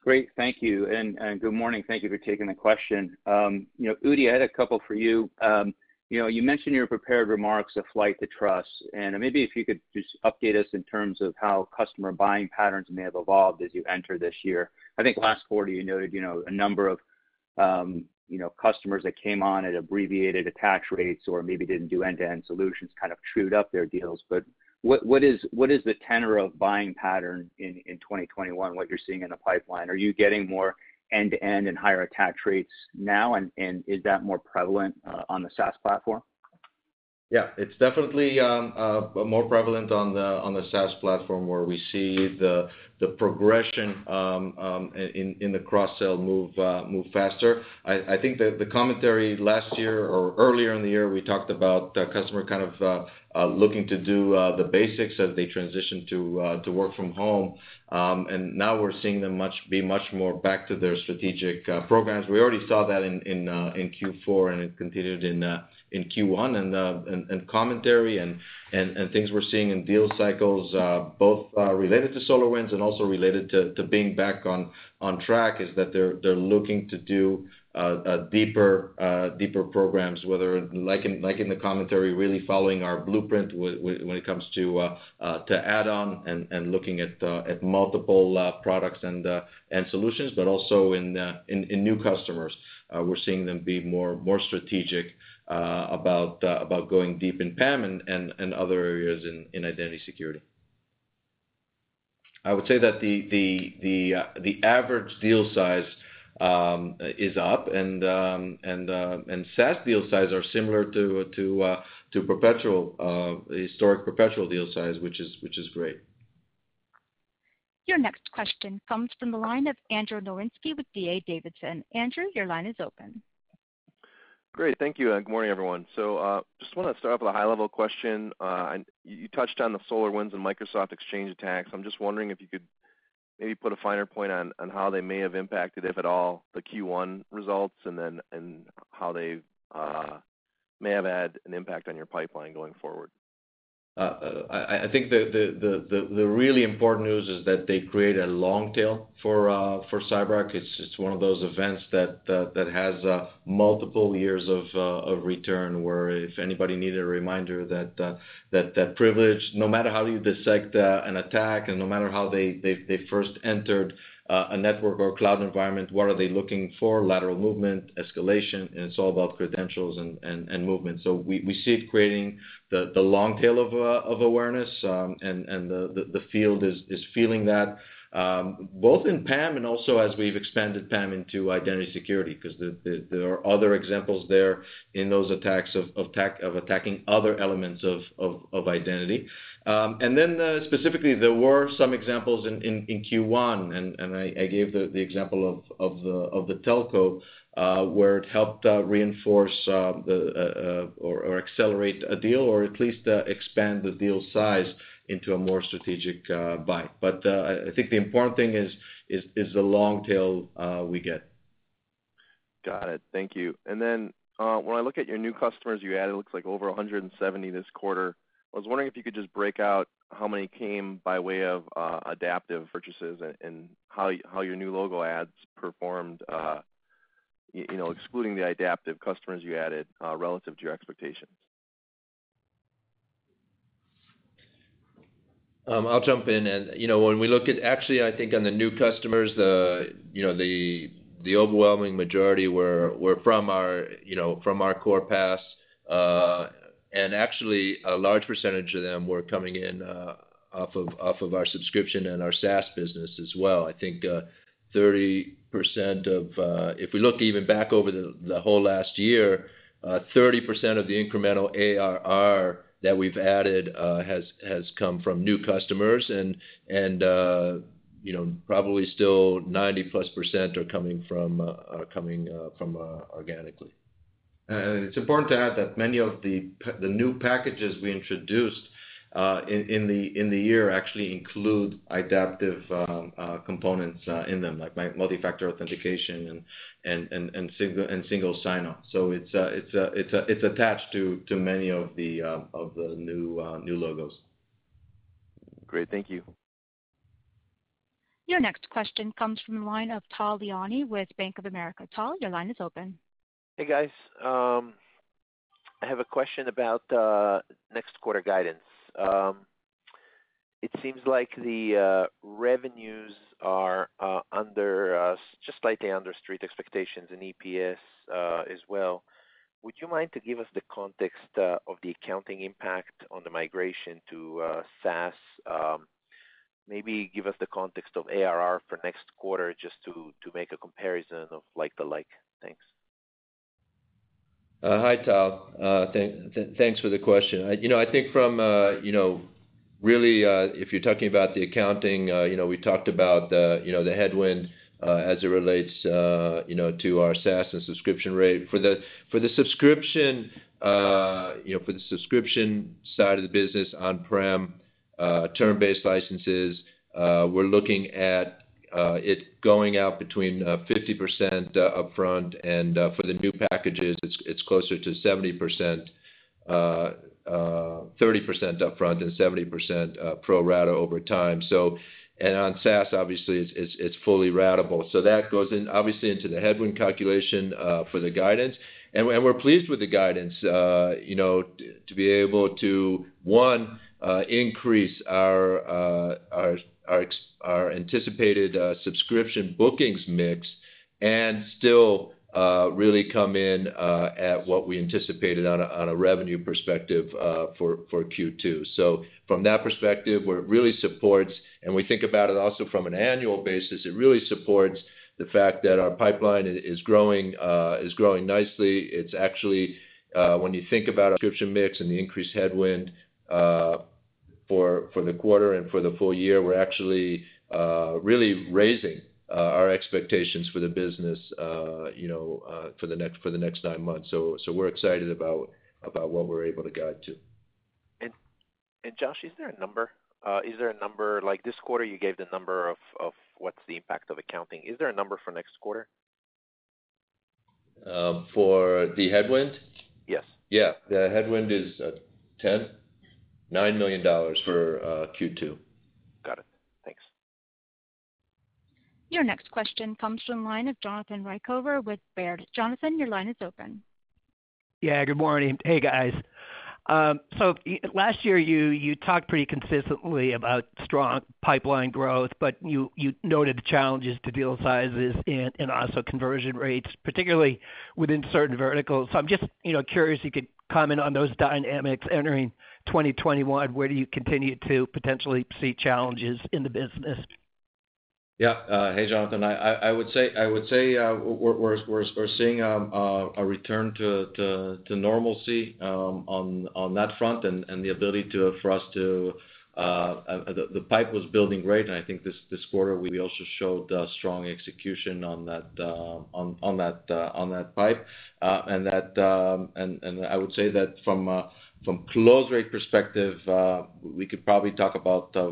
Great. Thank you. And good morning. Thank you for taking the question. Um, you know, Udi, I had a couple for you. Um, you know, you mentioned your prepared remarks a flight to trust, and maybe if you could just update us in terms of how customer buying patterns may have evolved as you enter this year. I think last quarter you noted, you know, a number of, um, you know, customers that came on at abbreviated attach rates or maybe didn't do end-to-end solutions kind of trued up their deals. What what is the tenor of buying pattern in 2021, what you're seeing in the pipeline? Are you getting more end-to-end and higher attach rates now, and is that more prevalent uh, on the SaaS platform? Yeah. It's definitely um, uh, uh, more prevalent on the on the SaaS platform where we see the the progression um, um, in in the cross-sell move uh, move faster. I think that the commentary last year or earlier in the year, we talked about the customer kind of looking to do the basics as they transition to uh to work from home. Um and now we're seeing them much be much more back to their strategic programs. We already saw that in uh in Q4, and it continued in Q1. Uh, and commentary and and things we're seeing in deal cycles, uh, both uh, related to SolarWinds and also related to being back on on track, is that they're they're looking to do deeper uh deeper programs, whether like in like in the commentary, really following our blueprint when it comes to uh add-on and looking at at multiple products and and solutions, but also in uh in new customers. We're seeing them be more strategic Uh, uh, about going deep in PAM and other areas in identity security. I would say that the uh, average deal size um, is up um, and SaaS deal size are similar to perpetual historic perpetual deal size, which is great. Your next question comes from the line of Andrew Nowinski with D.A. Davidson. Andrew, your line is open. Great. Thank you, and good morning, everyone. So, uh, just wanna start off with a high-level question. Uh, you touched on the SolarWinds and Microsoft Exchange attacks. I'm just wondering if you could maybe put a finer point on how they may have impacted, if at all, the Q1 results, and then how they uh, may have had an impact on your pipeline going forward. Uh, uh, I think the really important news is that they create a long tail for uh, CyberArk. It's it's one of those events that has multiple years of return, where if anybody needed a reminder that privilege, no matter how you dissect an attack and no matter how they first entered a network or cloud environment, what are they looking for? Lateral movement, escalation, and it's all about credentials and movement. So we see it creating the long tail of of awareness, um and the field is is feeling that Um, both in PAM and also as we've expanded PAM into identity security, 'cause there are other examples there in those attacks of attacking other elements of identity. Um, and then uh specifically, there were some examples in Q1, and I gave the example of the telco, uh, where it helped uh, reinforce uh, or accelerate a deal or at least expand the deal size into a more strategic uh, buy. But uh I think the important thing is the long tail uh, we get. Got it. Thank you. And then uh when I look at your new customers you added, it looks like over 170 this quarter. I was wondering if you could just break out how many came by way of uh, Idaptive purchases and how how your new logo adds performed, you know, excluding the Idaptive customers you added, relative to your expectations. Um, I'll jump in. And, you know, when we look at actually, I think on the new customers, the, you know, the the overwhelming majority were were from our, you know, from our core PAS. Uh, actually, a large percentage of them were coming in uh off of off of our subscription and our SaaS business as well. I think uh, 30% of, uh, if we look even back over the whole last year, 30% of the incremental ARR that we've added uh, has has come from new customers and, and uh you know, probably still 90%+ are coming from uh, are coming uh, from organically. It's important to add that many of the the new packages we introduced Uh, in the year actually include Idaptive um, uh, components uh, in them, like multi-factor authentication and single sign-on. So it's attached to many of the new logos. Great. Thank you. Your next question comes from the line of Tal Liani with Bank of America. Tal, your line is open. Hey, guys. Um, I have a question about next quarter guidance. Um, it seems like the uh, revenues are uh, under uh, just slightly under street expectations and EPS as well. Would you mind to give us the context of the accounting impact on the migration to SaaS? Um, maybe give us the context of ARR for next quarter just to to make a comparison of like to like. Thanks. Uh, hi, Tal. Uh, thanks for the question. You know, I think from uh, you know, really, if you're talking about the accounting, you know, we talked about the you know, the headwind as it relates you know, to our SaaS and subscription rate. For the for the subscription uh you know for the subscription side of the business on-prem term-based licenses, we're looking at Uh, it going out between uh, 50% uh, upfront, and for the new packages, it's it's closer to 70%, 30% upfront and 70% pro rata over time. So and on SaaS, obviously, it's fully ratable. So, that goes in, obviously, into the headwind calculation for the guidance. And we're pleased with the guidance, you know, to be able to one, increase our uh our anticipated uh, subscription bookings mix and still uh, really come in uh, at what we anticipated on a revenue perspective for Q2. So From that perspective, where it really supports, and we think about it also from an annual basis, it really supports the fact that our pipeline is growing uh is growing nicely. It's actually, when you think about our subscription mix and the increased headwind for the quarter and for the full year, we're actually uh, really raising uh, our expectations for the business, uh, you know, for the next nine months. So so we're excited about what we're able to guide to. And and Josh, is there a number? Is there a number like this quarter, you gave the number of what's the impact of accounting. Is there a number for next quarter? For the headwind? Yes. Yeah. The headwind is $9 million for uh, Q2. Got it. Thanks. Your next question comes from the line of Jonathan Ruykhaver with Baird. Jonathan, your line is open. Yeah, good morning. Hey, guys. Um, so last year, you talked pretty consistently about strong pipeline growth, but you noted the challenges to deal sizes and also conversion rates, particularly within certain verticals. So I'm just, you know, curious if you could comment on those dynamics entering 2021. Where do you continue to potentially see challenges in the business? Yeah. Uh, hey, Jonathan. I would say I would say uh we're seeing um, uh, a return to normalcy um, on that front and the ability for us to. Uh, the pipe was building great, and I think this quarter we also showed strong execution on that pipe. And I would say that from close rate perspective, we could probably talk about uh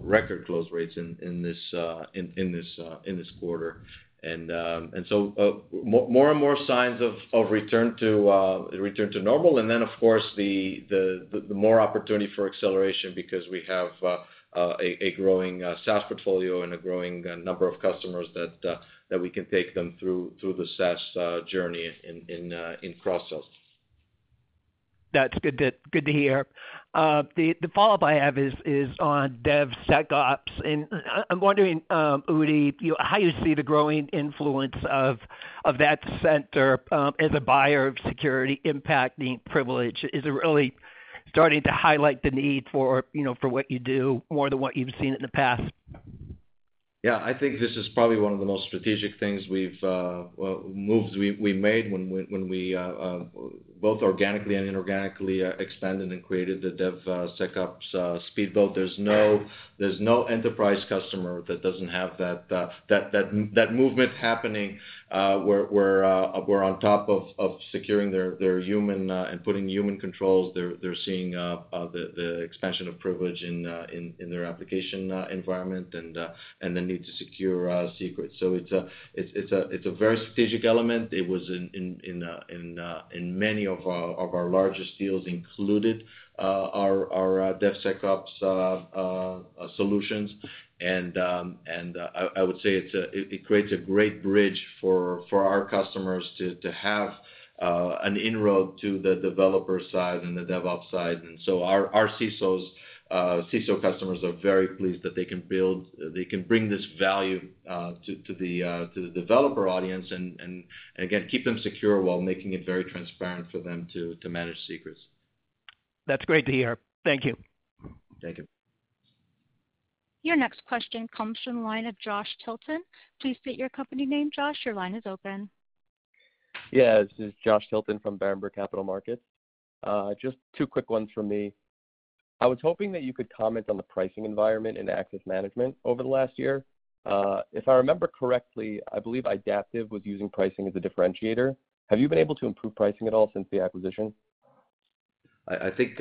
record close rates in this uh in this uh in this quarter. And um and so uh mo more and more signs of return to uh return to normal. And then of course, the the more opportunity for acceleration because we have a growing SaaS portfolio and a growing number of customers that that we can take them through through the SaaS journey in in uh in cross-sells. That's good to hear. Uh, the follow-up I have is on DevSecOps. And I'm wondering, um, Udi, you how you see the growing influence of that sector um, as a buyer of security impacting Privilege. Is it really starting to highlight the need for, you know, for what you do more than what you've seen in the past? Yeah. I think this is probably one of the most strategic things we've uh, moves we made when we uh, both organically and inorganically uh, expanded and created the DevSecOps uh, uh, speedboat. There's no enterprise customer that doesn't have that movement happening, where we're on top of securing their human and putting human controls. They're seeing the expansion of privilege in their application environment and the need to secure secrets. So it's a very strategic element. It was in many Uh, of our largest deals included uh, our uh, DevSecOps solutions. And um, I would say it creates a great bridge for our customers to have an inroad to the developer side and the DevOps side. And so our CISO customers are very pleased that they can build uh they can bring this value uh to the uh to the developer audience and and and again, keep them secure while making it very transparent for them to to manage secrets. That's great to hear. Thank you. Thank you. Your next question comes from the line of Josh Tilton. Please state your company name, Josh. Your line is open. Yeah. This is Josh Tilton from Berenberg Capital Markets. Just two quick ones from me. I was hoping that you could comment on the pricing environment in access management over the last year. Uh, if I remember correctly, I believe Idaptive was using pricing as a differentiator. Have you been able to improve pricing at all since the acquisition? I think,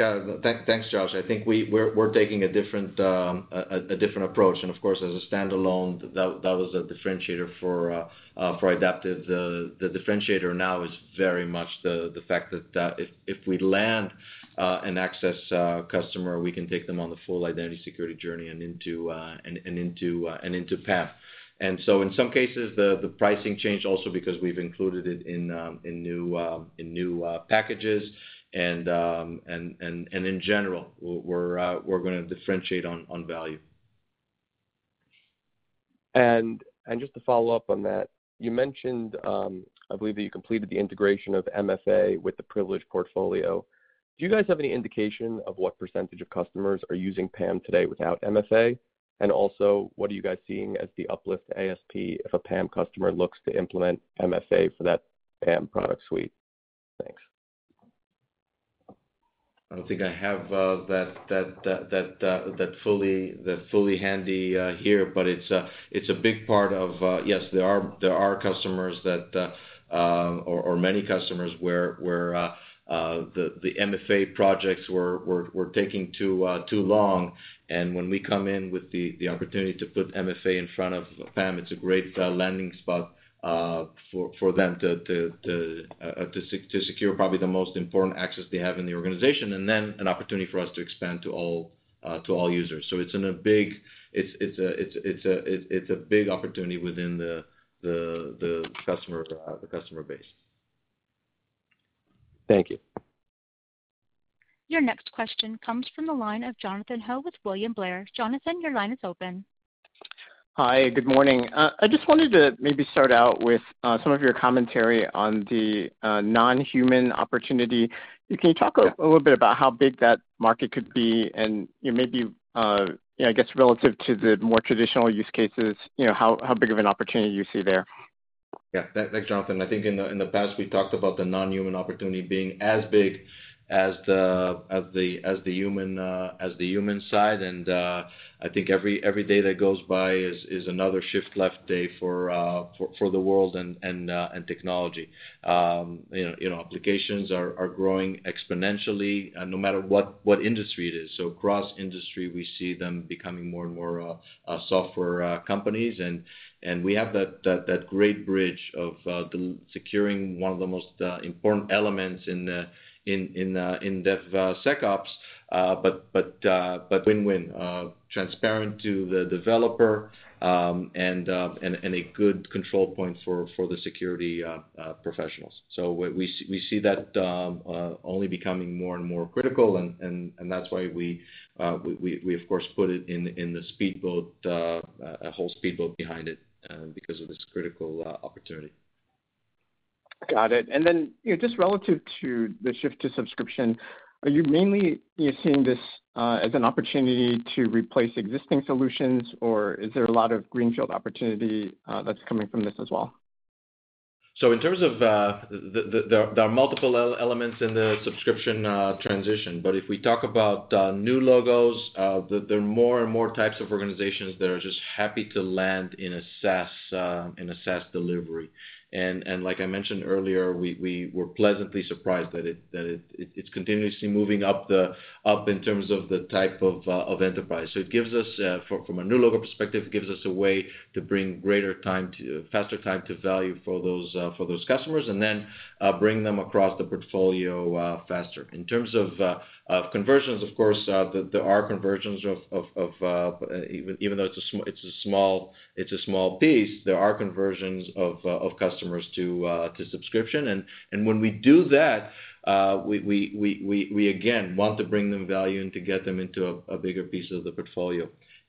thanks, Josh. I think we're we're taking a different um uh a different approach. And of course, as a standalone, that that was a differentiator for Idaptive. The the differentiator now is very much the fact that if if we land an access customer, we can take them on the full identity security journey and into uh and into uh and into PAM. And so in some cases, the the pricing changed also because we've included it in um in new um in new uh packages. Um, and in general, uh, we're gonna differentiate on value. And just to follow up on that, you mentioned, um, I believe that you completed the integration of MFA with the Privilege portfolio. Do you guys have any indication of what percentage of customers are using PAM today without MFA? And also, what are you guys seeing as the uplift ASP if a PAM customer looks to implement MFA for that PAM product suite? Thanks. I don't think I have uh, uh, that fully handy uh, here, but it's a big part of. Yes, there are customers that or many customers where the MFA projects were taking too long. And when we come in with the opportunity to put MFA in front of PAM, it's a great landing spot Uh, for them uh, to secure probably the most important access they have in the organization, and then an opportunity for us to expand to all uh, users. So it's a big opportunity within the customer base. Thank you. Your next question comes from the line of Jonathan Ho with William Blair. Jonathan, your line is open. Hi, good morning. Uh, I just wanted to maybe start out with uh, some of your commentary on the uh, non-human opportunity. Can you talk a little bit about how big that market could be and, maybe, I guess relative to the more traditional use cases, you know, how big of an opportunity you see there? Yeah. Thanks, Jonathan. I think in the past, we talked about the non-human opportunity being as big Uh, as the human side. And uh I think every day that goes by is another shift left day for uh, the world and uh, technology. Um, you know, applications are growing exponentially, no matter what industry it is. So, across industry, we see them becoming more and more software companies. And and we have that great bridge of securing one of the most important elements in Uh, DevSecOps, uh, uh, but but but win-win. Transparent to the developer, um, and a good control point for the security professionals. So we see that um, only becoming more and more critical and that's why we of course put it in the speedboat, a whole speedboat behind it, because of this critical opportunity. Got it. And then, you know, just relative to the shift to subscription, are you mainly, you know, seeing this uh, as an opportunity to replace existing solutions, or is there a lot of greenfield opportunity uh, that's coming from this as well? So in terms of, uh, there are multiple elements in the subscription transition. But if we talk about new logos, there are more and more types of organizations that are just happy to land in a SaaS delivery. And and like I mentioned earlier, we were pleasantly surprised that it that it's continuously moving up the up in terms of the type of uh, of enterprise. So it gives us, uh, from a new logo perspective, it gives us a way to bring greater time to faster time to value for those uh for those customers, and then uh, bring them across the portfolio faster. In terms of conversions, of course, uh, there are conversions of uh, even though it's a small piece, there are conversions of uh, customers customers to subscription. And when we do that, we again want to bring them value and to get them into a bigger piece of the portfolio.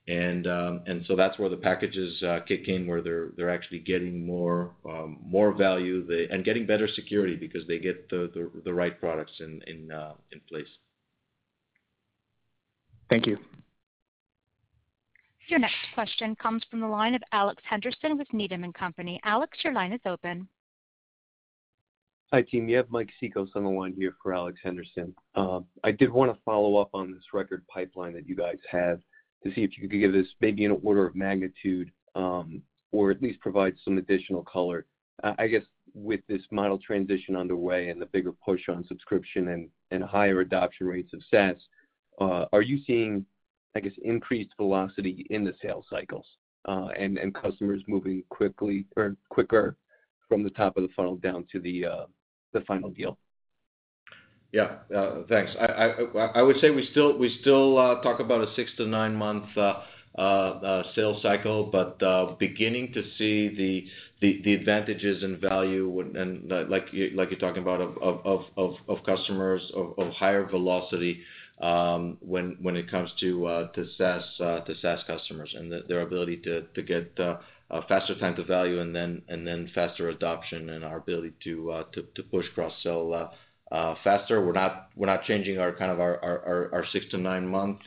Um and so that's where the packages kick in, where they're actually getting more um, value and getting better security because they get the right products in place. Thank you. Your next question comes from the line of Alex Henderson with Needham & Company. Alex, your line is open. Hi, team. You have Mike Cikos on the line here for Alex Henderson. Um, I did wanna follow up on this record pipeline that you guys have to see if you could give us maybe an order of magnitude, um, or at least provide some additional color. I guess with this model transition underway and the bigger push on subscription and higher adoption rates of SaaS, Uh, are you seeing, I guess, increased velocity in the sales cycles, Uh and customers moving quickly or quicker from the top of the funnel down to the uh the final deal? Yeah. Uh, thanks. I would say we still we still uh talk about a six to nine-month uh, sales cycle, but beginning to see the the advantages and value and like like you're talking about of of customers of higher velocity Um, when it comes to uh, uh, SaaS customers and their ability to get uh, a faster time to value and then faster adoption and our ability to push cross-sell faster. We're not changing our kind of our six to nine-month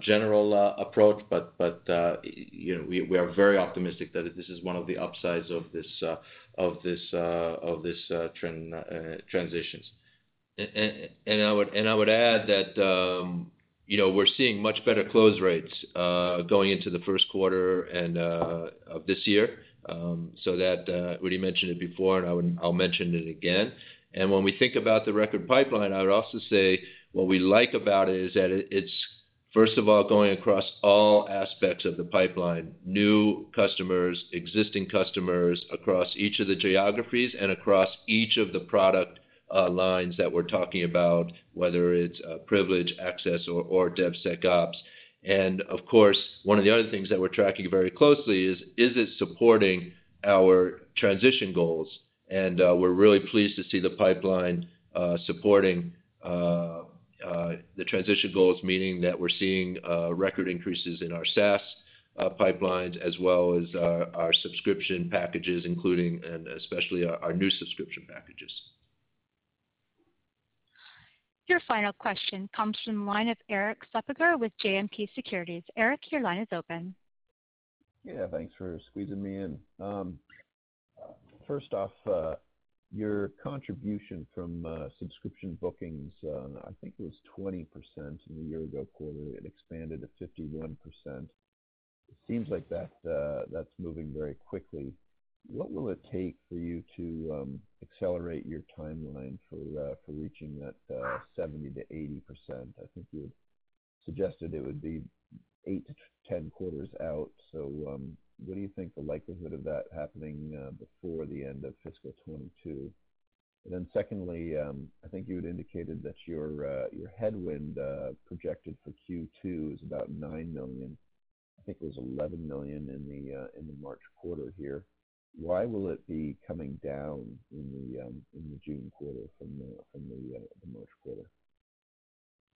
general approach, but you know, we are very optimistic that this is one of the upsides of this transitions. I would add that, um, you know, we're seeing much better close rates uh, going into the first quarter and uh, of this year. Um, so that uh, Udi mentioned it before, and I'll mention it again. And when we think about the record pipeline, I would also say what we like about it is that it's first of all going across all aspects of the pipeline, new customers, existing customers across each of the geographies and across each of the product Uh, lines that we're talking about, whether it's uh, privilege, access or DevSecOps. And of course, one of the other things that we're tracking very closely is is it supporting our transition goals? And uh, we're really pleased to see the pipeline supporting the transition goals, meaning that we're seeing record increases in our SaaS pipelines as well as our subscription packages, including and especially our new subscription packages. Your final question comes from the line of Erik Suppiger with JMP Securities. Erik, your line is open. Yeah, thanks for squeezing me in. Um, first off, uh, your contribution from uh, subscription bookings, uh, I think it was 20% in the year ago quarter. It expanded to 51%. It seems like that's moving very quickly. What will it take for you to um, accelerate your timeline for uh, reaching that uh, 70%-80%? I think you had suggested it would be eight to 10 quarters out. So um what do you think the likelihood of that happening uh, before the end of fiscal 2022? Secondly, um, I think you had indicated that your headwind projected for Q2 is about 9 million. I think it was $11 million in the March quarter here. Why will it be coming down in the um, in the June quarter from the from uh, the March quarter?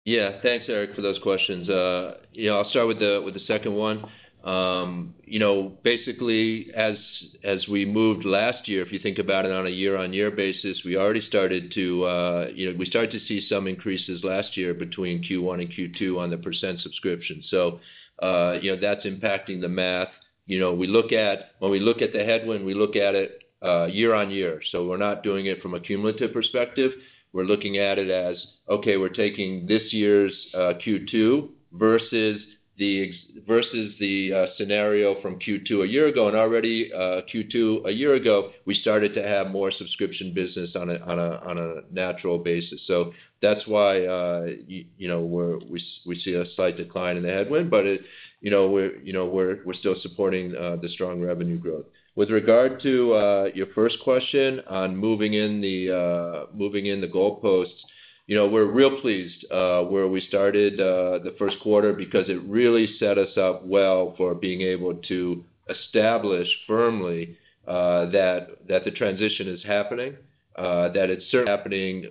Yeah. Thanks, Eric, for those questions. Uh, you know, I'll start with the second one. Um, you know, basically, as as we moved last year, if you think about it on a year-on-year basis, we already started to, uh, you know, we started to see some increases last year between Q1 and Q2 on the percent subscription. So uh, you know, that's impacting the math. You know, we look at when we look at the headwind, we look at it uh, year-on-year. So we're not doing it from a cumulative perspective. We're looking at it as, okay, we're taking this year's uh, Q2 versus the versus the uh, scenario from Q2 a year ago. And already, uh, Q2 a year ago, we started to have more subscription business on a on a on a natural basis. So that's why, uh, you know, we we see a slight decline in the headwind, but it, you know, we're you know we're we're still supporting the strong revenue growth. With regard to your first question on moving in the uh moving in the goalposts, you know, we're real pleased uh, where we started uh, the first quarter because it really set us up well for being able to establish firmly uh that that the transition is happening, uh, that it's certainly happening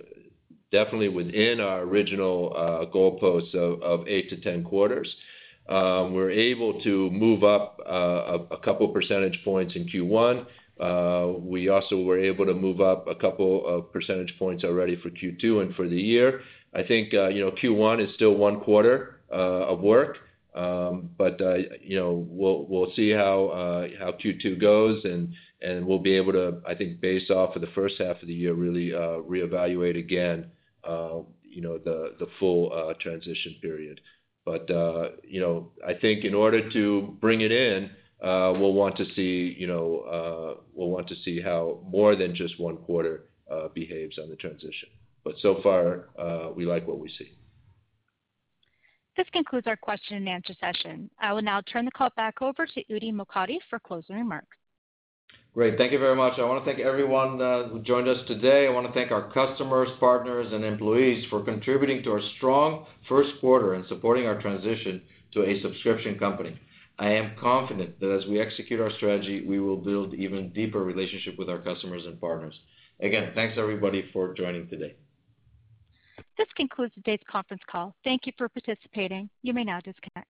definitely within our original goalposts of eight to 10 quarters. Um, we're able to move up a couple percentage points in Q1. Uh, we also were able to move up a couple of percentage points already for Q2 and for the year. I think, uh, you know, Q1 is still one quarter uh, of work. Um, but you know, we'll we'll see how uh how Q2 goes, and and we'll be able to, I think, based off of the first half of the year, really reevaluate again, you know, the full transition period. But uh, you know, I think in order to bring it in, Uh, we'll want to see, you know, uh, we'll want to see how more than just one quarter uh, behaves on the transition. But so far, we like what we see. This concludes our question and answer session. I will now turn the call back over to Udi Mokady for closing remarks. Great. Thank you very much. I wanna thank everyone who joined us today. I wanna thank our customers, partners, and employees for contributing to our strong first quarter and supporting our transition to a subscription company. I am confident that as we execute our strategy, we will build even deeper relationship with our customers and partners. Again, thanks everybody for joining today. This concludes today's conference call. Thank you for participating. You may now disconnect.